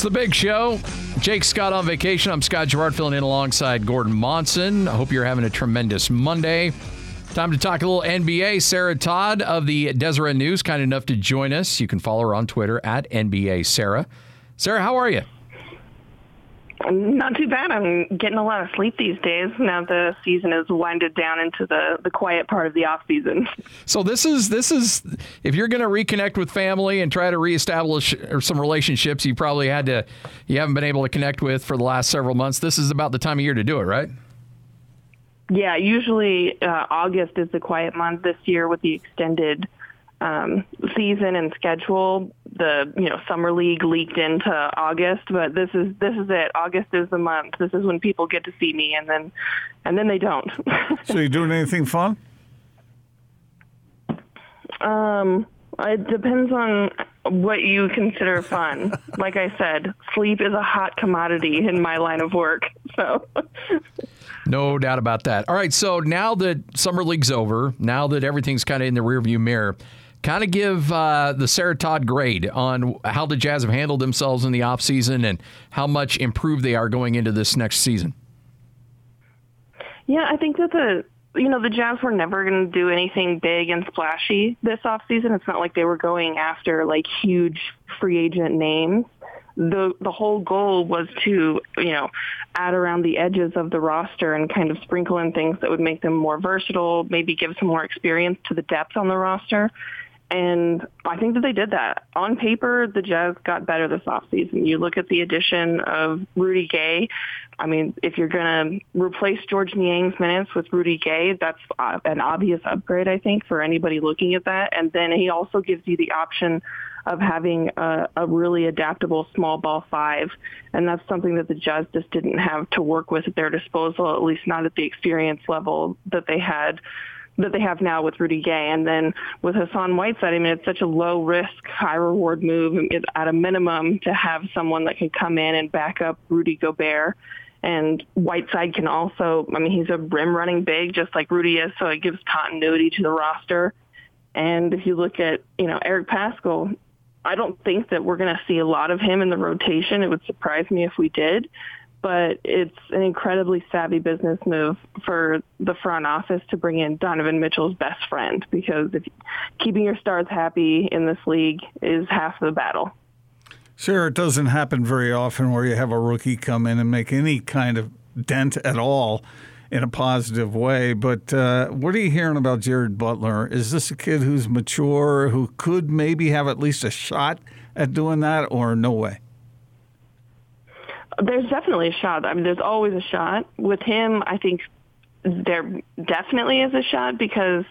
It's the big show. Jake Scott on vacation. I'm Scott Garrard filling in alongside Gordon Monson. I hope you're having a tremendous Monday. Time to talk a little NBA. Sarah Todd of the Deseret News, kind enough to join us. You can follow her on Twitter at NBA Sarah. Sarah, how are you? Not too bad. I'm getting a lot of sleep these days. Now the season is winded down into the, the quiet part of the off season. So this is this is if you're going to reconnect with family and try to reestablish some relationships you probably had to you haven't been able to connect with for the last several months. This is about the time of year to do it, right? Yeah, usually uh, August is the quiet month. This year with the extended um, season and schedule, the you know summer league leaked into August, but this is this is it. August is the month. This is when people get to see me, and then and then they don't. so you doing anything fun? Um, it depends on what you consider fun. like I said, sleep is a hot commodity in my line of work. So. No doubt about that. All right, so now that summer league's over, now that everything's kind of in the rearview mirror, kind of give uh, the Sarah Todd grade on how the Jazz have handled themselves in the offseason and how much improved they are going into this next season. Yeah, I think that the you know the Jazz were never going to do anything big and splashy this offseason. It's not like they were going after like huge free agent names. The the whole goal was to you know add around the edges of the roster and kind of sprinkle in things that would make them more versatile, maybe give some more experience to the depth on the roster. And I think that they did that. On paper, the Jazz got better this offseason. You look at the addition of Rudy Gay. I mean, if you're going to replace Georges Niang's minutes with Rudy Gay, that's uh, an obvious upgrade, I think, for anybody looking at that. And then he also gives you the option of having a, a really adaptable small ball five. And that's something that the Jazz just didn't have to work with at their disposal, at least not at the experience level that they had that they have now with Rudy Gay. And then with Hassan Whiteside, I mean, it's such a low risk, high reward move it's at a minimum to have someone that can come in and back up Rudy Gobert. And Whiteside can also, I mean, he's a rim running big just like Rudy is, so it gives continuity to the roster. And if you look at, you know, Eric Paschall, I don't think that we're going to see a lot of him in the rotation. It would surprise me if we did but it's an incredibly savvy business move for the front office to bring in Donovan Mitchell's best friend because if keeping your stars happy in this league is half the battle. Sure, it doesn't happen very often where you have a rookie come in and make any kind of dent at all in a positive way. But uh, what are you hearing about Jared Butler? Is this a kid who's mature, who could maybe have at least a shot at doing that, or no way? There's definitely a shot. I mean, there's always a shot. With him, I think there definitely is a shot because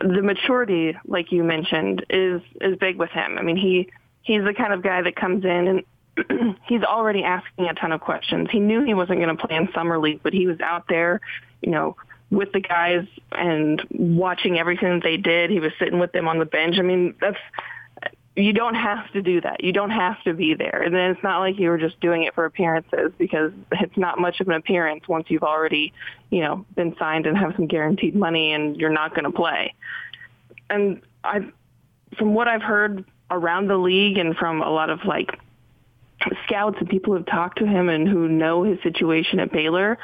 the maturity, like you mentioned, is is big with him. I mean, he he's the kind of guy that comes in and he's already asking a ton of questions. He knew he wasn't going to play in summer league, but he was out there, you know, with the guys and watching everything that they did. He was sitting with them on the bench. I mean, that's you don't have to do that. You don't have to be there. And then it's not like you were just doing it for appearances because it's not much of an appearance once you've already, you know, been signed and have some guaranteed money and you're not going to play. And I, from what I've heard around the league and from a lot of like scouts and people who've talked to him and who know his situation at Baylor,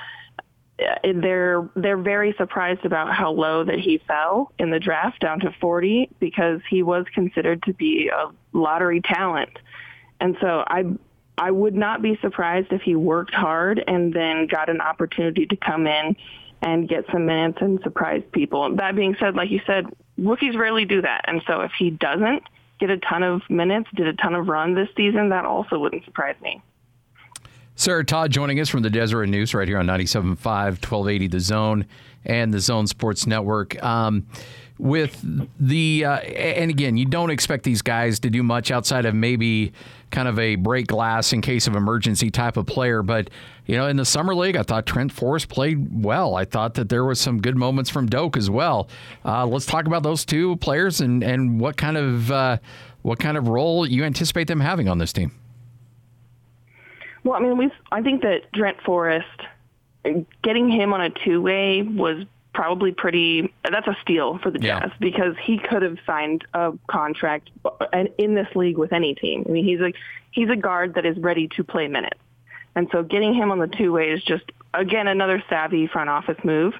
Uh, they're they're very surprised about how low that he fell in the draft down to 40 because he was considered to be a lottery talent. And so I I would not be surprised if he worked hard and then got an opportunity to come in and get some minutes and surprise people. That being said, like you said, rookies rarely do that. And so if he doesn't get a ton of minutes, did a ton of run this season, that also wouldn't surprise me. Sarah Todd joining us from the Deseret News right here on 97.5, 1280 The Zone and the Zone Sports Network. Um, with the, uh, and again, you don't expect these guys to do much outside of maybe kind of a break glass in case of emergency type of player. But, you know, in the Summer League, I thought Trent Forrest played well. I thought that there was some good moments from Doke as well. Uh, let's talk about those two players and, and what kind of, uh, what kind of role you anticipate them having on this team. Well, I mean, we I think that Trent Forrest getting him on a two way was probably pretty. That's a steal for the Yeah. Jazz because he could have signed a contract in this league with any team. I mean, he's a he's a guard that is ready to play minutes, and so getting him on the two way is just again another savvy front office move.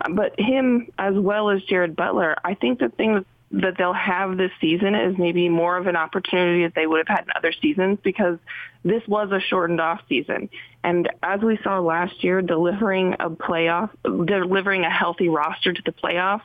Uh, But him as well as Jared Butler, I think the thing that that they'll have this season is maybe more of an opportunity that they would have had in other seasons because this was a shortened off season. And as we saw last year, delivering a playoff, delivering a healthy roster to the playoffs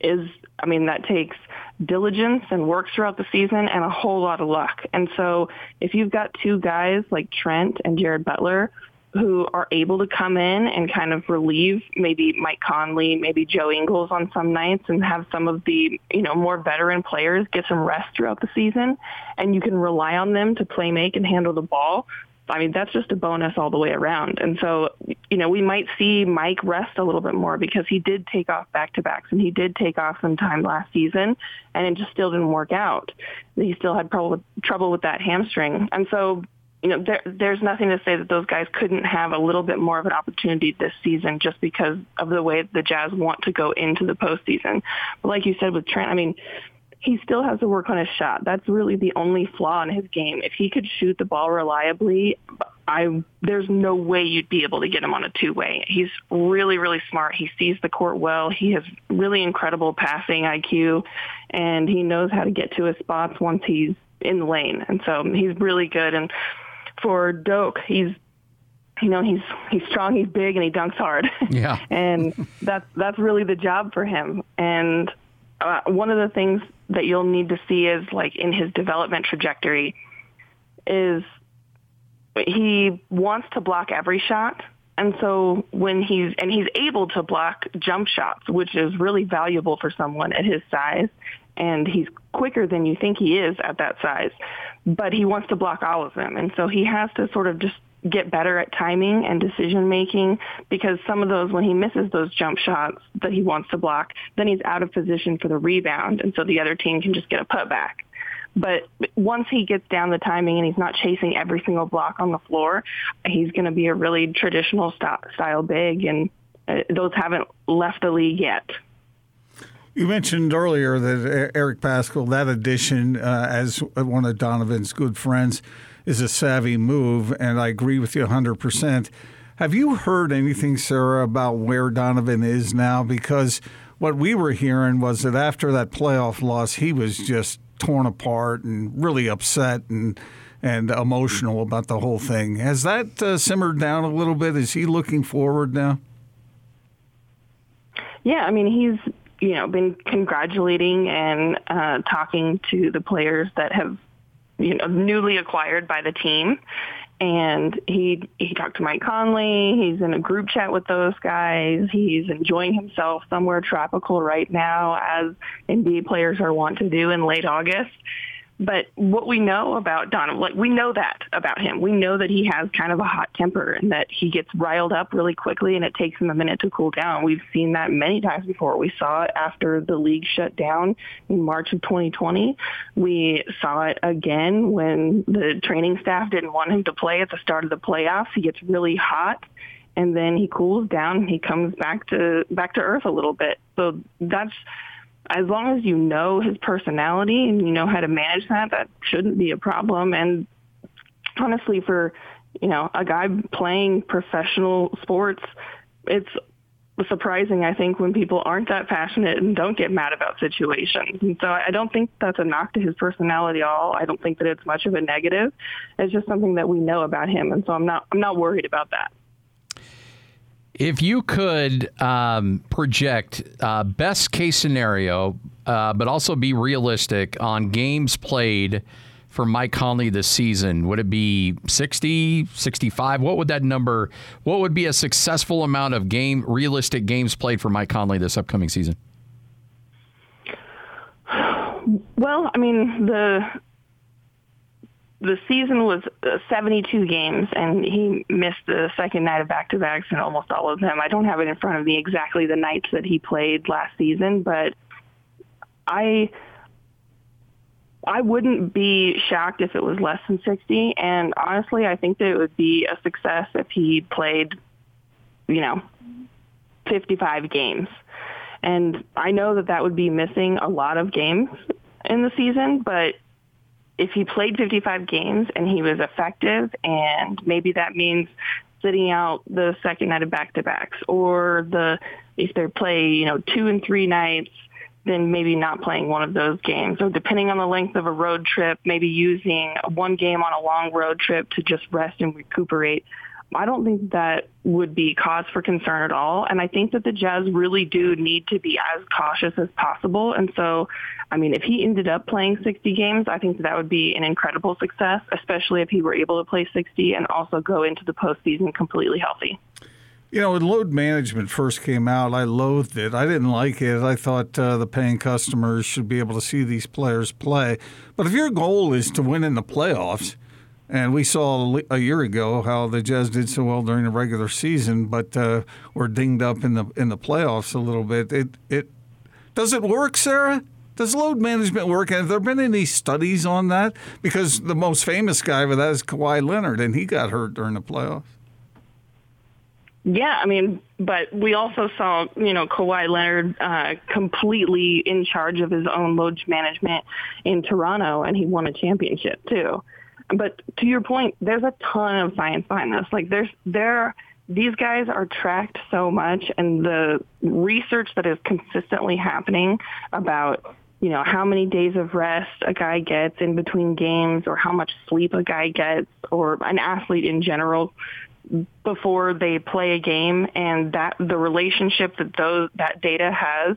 is, I mean, that takes diligence and work throughout the season and a whole lot of luck. And so if you've got two guys like Trent and Jared Butler who are able to come in and kind of relieve maybe Mike Conley, maybe Joe Ingles on some nights and have some of the, you know, more veteran players get some rest throughout the season and you can rely on them to play make and handle the ball. I mean, that's just a bonus all the way around. And so, you know, we might see Mike rest a little bit more because he did take off back-to-backs and he did take off some time last season and it just still didn't work out. He still had trouble, trouble with that hamstring. And so, you know, there, there's nothing to say that those guys couldn't have a little bit more of an opportunity this season just because of the way the Jazz want to go into the postseason. But like you said with Trent, I mean, he still has to work on his shot. That's really the only flaw in his game. If he could shoot the ball reliably, I there's no way you'd be able to get him on a two-way. He's really really smart. He sees the court well. He has really incredible passing IQ and he knows how to get to his spots once he's in the lane. And so he's really good and for Doke, he's you know he's he's strong, he's big, and he dunks hard. Yeah. and that's that's really the job for him. And uh, one of the things that you'll need to see is like in his development trajectory is he wants to block every shot. And so when he's, and he's able to block jump shots, which is really valuable for someone at his size. And he's quicker than you think he is at that size, but he wants to block all of them. And so he has to sort of just get better at timing and decision making because some of those, when he misses those jump shots that he wants to block, then he's out of position for the rebound. And so the other team can just get a putback. But once he gets down the timing and he's not chasing every single block on the floor, he's going to be a really traditional style big, and uh, those haven't left the league yet. You mentioned earlier that Eric Paschall, that addition uh, as one of Donovan's good friends, is a savvy move, and I agree with you 100%. Have you heard anything, Sarah, about where Donovan is now? Because what we were hearing was that after that playoff loss, he was just torn apart and really upset and and emotional about the whole thing. Has that uh, simmered down a little bit? Is he looking forward now? Yeah, I mean he's you know been congratulating and uh, talking to the players that have you know newly acquired by the team. And he he talked to Mike Conley. He's in a group chat with those guys. He's enjoying himself somewhere tropical right now, as NBA players are wont to do in late August. But what we know about Donovan, like we know that about him. We know that he has kind of a hot temper and that he gets riled up really quickly and it takes him a minute to cool down. We've seen that many times before. We saw it after the league shut down in March of 2020. We saw it again when the training staff didn't want him to play at the start of the playoffs. He gets really hot and then he cools down and he comes back to back to earth a little bit. So that's as long as you know his personality and you know how to manage that, that shouldn't be a problem. And honestly, for you know a guy playing professional sports, it's surprising, I think, when people aren't that passionate and don't get mad about situations. And so I don't think that's a knock to his personality at all. I don't think that it's much of a negative. It's just something that we know about him, and so I'm not I'm not worried about that. If you could um, project uh, best case scenario, uh, but also be realistic on games played for Mike Conley this season, would it be 60, 65? What would that number, what would be a successful amount of game, realistic games played for Mike Conley this upcoming season? Well, I mean, the the season was uh, 72 games, and he missed the second night of back-to-backs in almost all of them. I don't have it in front of me exactly the nights that he played last season, but I I wouldn't be shocked if it was less than 60. And honestly, I think that it would be a success if he played, you know, 55 games. And I know that that would be missing a lot of games in the season, but if he played 55 games and he was effective and maybe that means sitting out the second night of back-to-backs or the if they play, you know, two and three nights, then maybe not playing one of those games or depending on the length of a road trip, maybe using one game on a long road trip to just rest and recuperate. I don't think that would be cause for concern at all. And I think that the Jazz really do need to be as cautious as possible. And so, I mean, if he ended up playing 60 games, I think that, that would be an incredible success, especially if he were able to play 60 and also go into the postseason completely healthy. You know, when load management first came out, I loathed it. I didn't like it. I thought uh, the paying customers should be able to see these players play. But if your goal is to win in the playoffs, and we saw a year ago how the Jazz did so well during the regular season, but uh, were dinged up in the in the playoffs a little bit. It it does it work, Sarah? Does load management work? And have there been any studies on that? Because the most famous guy for that is Kawhi Leonard, and he got hurt during the playoffs. Yeah, I mean, but we also saw, you know, Kawhi Leonard uh, completely in charge of his own load management in Toronto, and he won a championship too but to your point, there's a ton of science behind this. Like there's there these guys are tracked so much and the research that is consistently happening about you know how many days of rest a guy gets in between games or how much sleep a guy gets or an athlete in general before they play a game and that the relationship that those that data has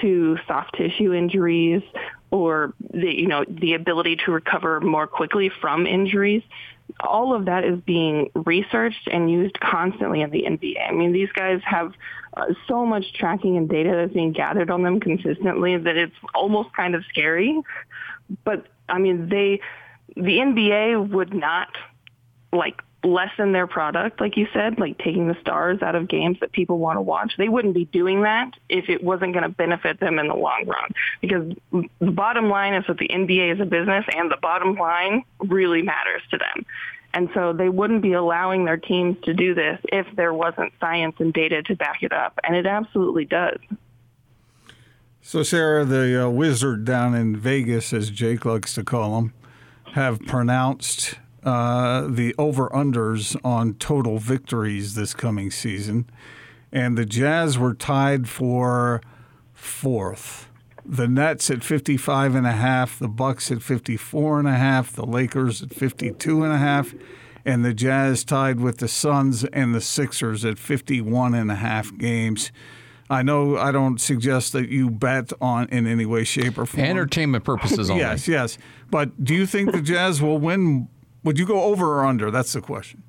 to soft tissue injuries or the you know the ability to recover more quickly from injuries all of that is being researched and used constantly in the NBA. I mean, these guys have uh, so much tracking and data that's being gathered on them consistently that it's almost kind of scary. But I mean, they, the NBA would not like lessen their product, like you said, like taking the stars out of games that people want to watch. They wouldn't be doing that if it wasn't going to benefit them in the long run. Because the bottom line is that the NBA is a business and the bottom line really matters to them. And so they wouldn't be allowing their teams to do this if there wasn't science and data to back it up. And it absolutely does. So, Sarah, the uh, wizard down in Vegas, as Jake likes to call him, have pronounced uh, the over unders on total victories this coming season, and the Jazz were tied for fourth. The Nets at 55 and a half, the Bucks at 54 and a half, the Lakers at 52 and a half, and the Jazz tied with the Suns and the Sixers at 51 and a half games. I know I don't suggest that you bet on in any way, shape, or form. Entertainment purposes only. yes, yes. But do you think the Jazz will win would you go over or under? That's the question.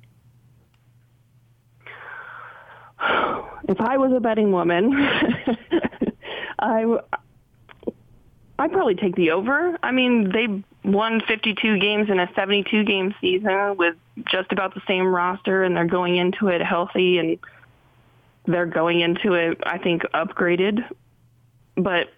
If I was a betting woman, I I'd probably take the over. I mean, they won 52 games in a 72 game season with just about the same roster, and they're going into it healthy, and they're going into it, I think, upgraded. But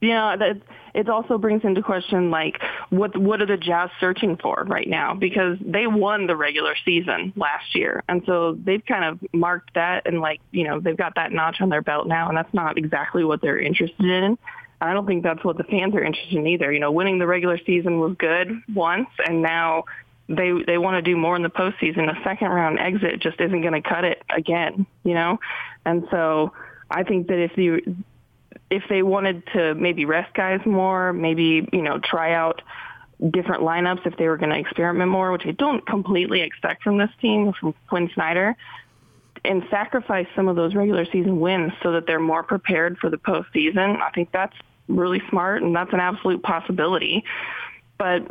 you know that it also brings into question like what what are the Jazz searching for right now because they won the regular season last year and so they've kind of marked that and like you know they've got that notch on their belt now and that's not exactly what they're interested in. I don't think that's what the fans are interested in either. You know, winning the regular season was good once and now they they want to do more in the postseason. A second round exit just isn't going to cut it again, you know, and so I think that if the if they wanted to maybe rest guys more, maybe, you know, try out different lineups if they were going to experiment more, which I don't completely expect from this team, from Quin Snyder, and sacrifice some of those regular season wins so that they're more prepared for the postseason. I think that's really smart and that's an absolute possibility. But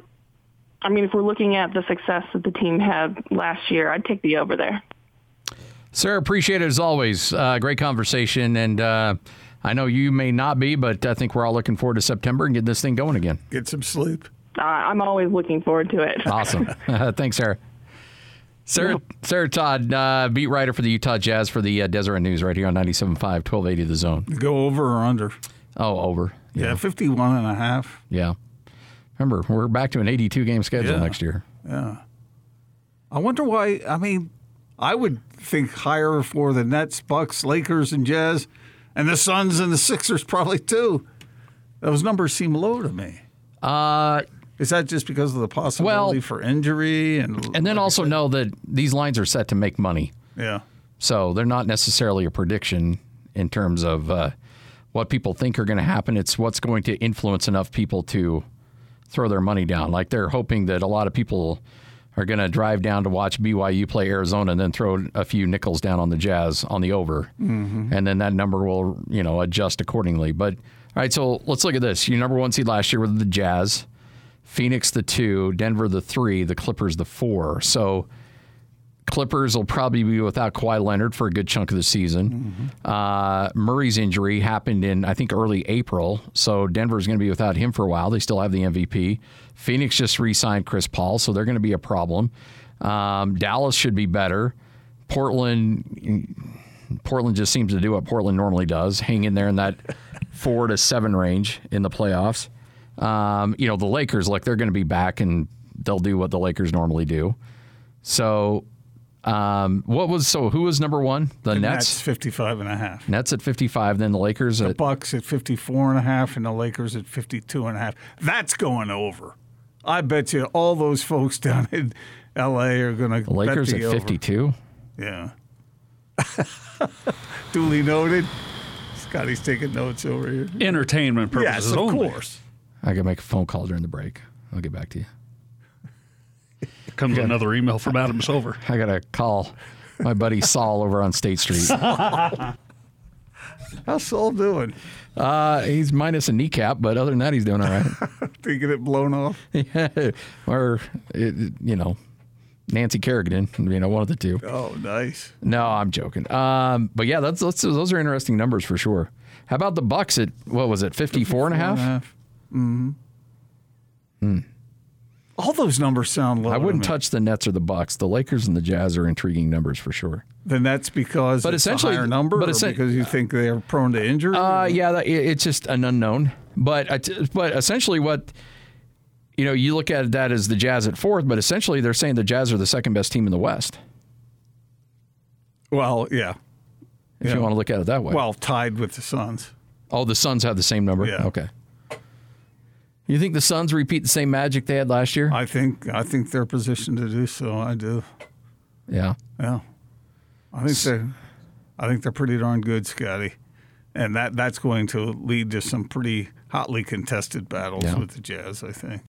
I mean, if we're looking at the success that the team had last year, I'd take the over there. Sarah, appreciate it as always. Uh, great conversation and. Uh, I know you may not be, but I think we're all looking forward to September and getting this thing going again. Get some sleep. Uh, I'm always looking forward to it. awesome. Thanks, Sarah. Sarah, Sarah Todd, uh, beat writer for the Utah Jazz for the uh, Deseret News right here on 97.5, 1280 The Zone. Go over or under? Oh, over. Yeah, yeah 51 and a half. Yeah. Remember, we're back to an 82 game schedule yeah. next year. Yeah. I wonder why. I mean, I would think higher for the Nets, Bucks, Lakers, and Jazz, and the Suns and the Sixers probably too. Those numbers seem low to me. Uh, Is that just because of the possibility Well- for injury and and then also know that these lines are set to make money. yeah, So they're not necessarily a prediction in terms of uh, what people think are going to happen. It's what's going to influence enough people to throw their money down. Like they're hoping that a lot of people are going to drive down to watch BYU play Arizona and then throw a few nickels down on the Jazz on the over, mm-hmm. and then that number will you know adjust accordingly. But all right, so let's look at this. Your number one seed last year were the Jazz, Phoenix the two, Denver the three, the Clippers the four. So. Clippers will probably be without Kawhi Leonard for a good chunk of the season. Uh, Murray's injury happened in, I think, early April. So Denver's going to be without him for a while. They still have the MVP. Phoenix just re signed Chris Paul, so they're going to be a problem. Um, Dallas should be better. Portland. Portland just seems to do what Portland normally does, hang in there in that four to seven range in the playoffs. Um, you know, the Lakers, like they're going to be back and they'll do what the Lakers normally do. So, um, what was so? Who was number one? The, the Nets. Nets 55 and a half. Nets at fifty-five. Then the Lakers at Bucks at 54 and a half and the Lakers at 52 and a half. That's going over. I bet you all those folks down in LA are going to the Lakers bet at the over. fifty-two. Yeah. Duly noted. Scotty's taking notes over here. Entertainment purposes Yes, of only. course. I can make a phone call during the break. I'll get back to you. Comes another email from Adam Silver. I got to call my buddy Saul over on State Street. How's Saul doing? Uh, he's minus a kneecap, but other than that, he's doing all right. Did he get it blown off? yeah, or it, you know, Nancy Kerrigan, you know, one of the two. Oh, nice. No, I'm joking. Um, but yeah, that's, that's those are interesting numbers for sure. How about the Bucks at what was it, 54 and a half? Mm-hmm. All those numbers sound low. I wouldn't me. touch the Nets or the Bucks. The Lakers and the Jazz are intriguing numbers for sure. Then that's because But essentially- a higher number, but because you think they are prone to injury. Uh, yeah, that, it's just an unknown. But but essentially, what you know, you look at that as the Jazz at fourth, but essentially they're saying the Jazz are the second best team in the West. well, yeah. If Yeah. you want to look at it that way. Well, tied with the Suns. oh, the Suns have the same number. Yeah. Okay. You think the Suns repeat the same magic they had last year? I think I think they're positioned to do so. I do. yeah. Yeah. I think they're I think they're pretty darn good, Scotty. And that that's going to lead to some pretty hotly contested battles Yeah. with the Jazz, I think.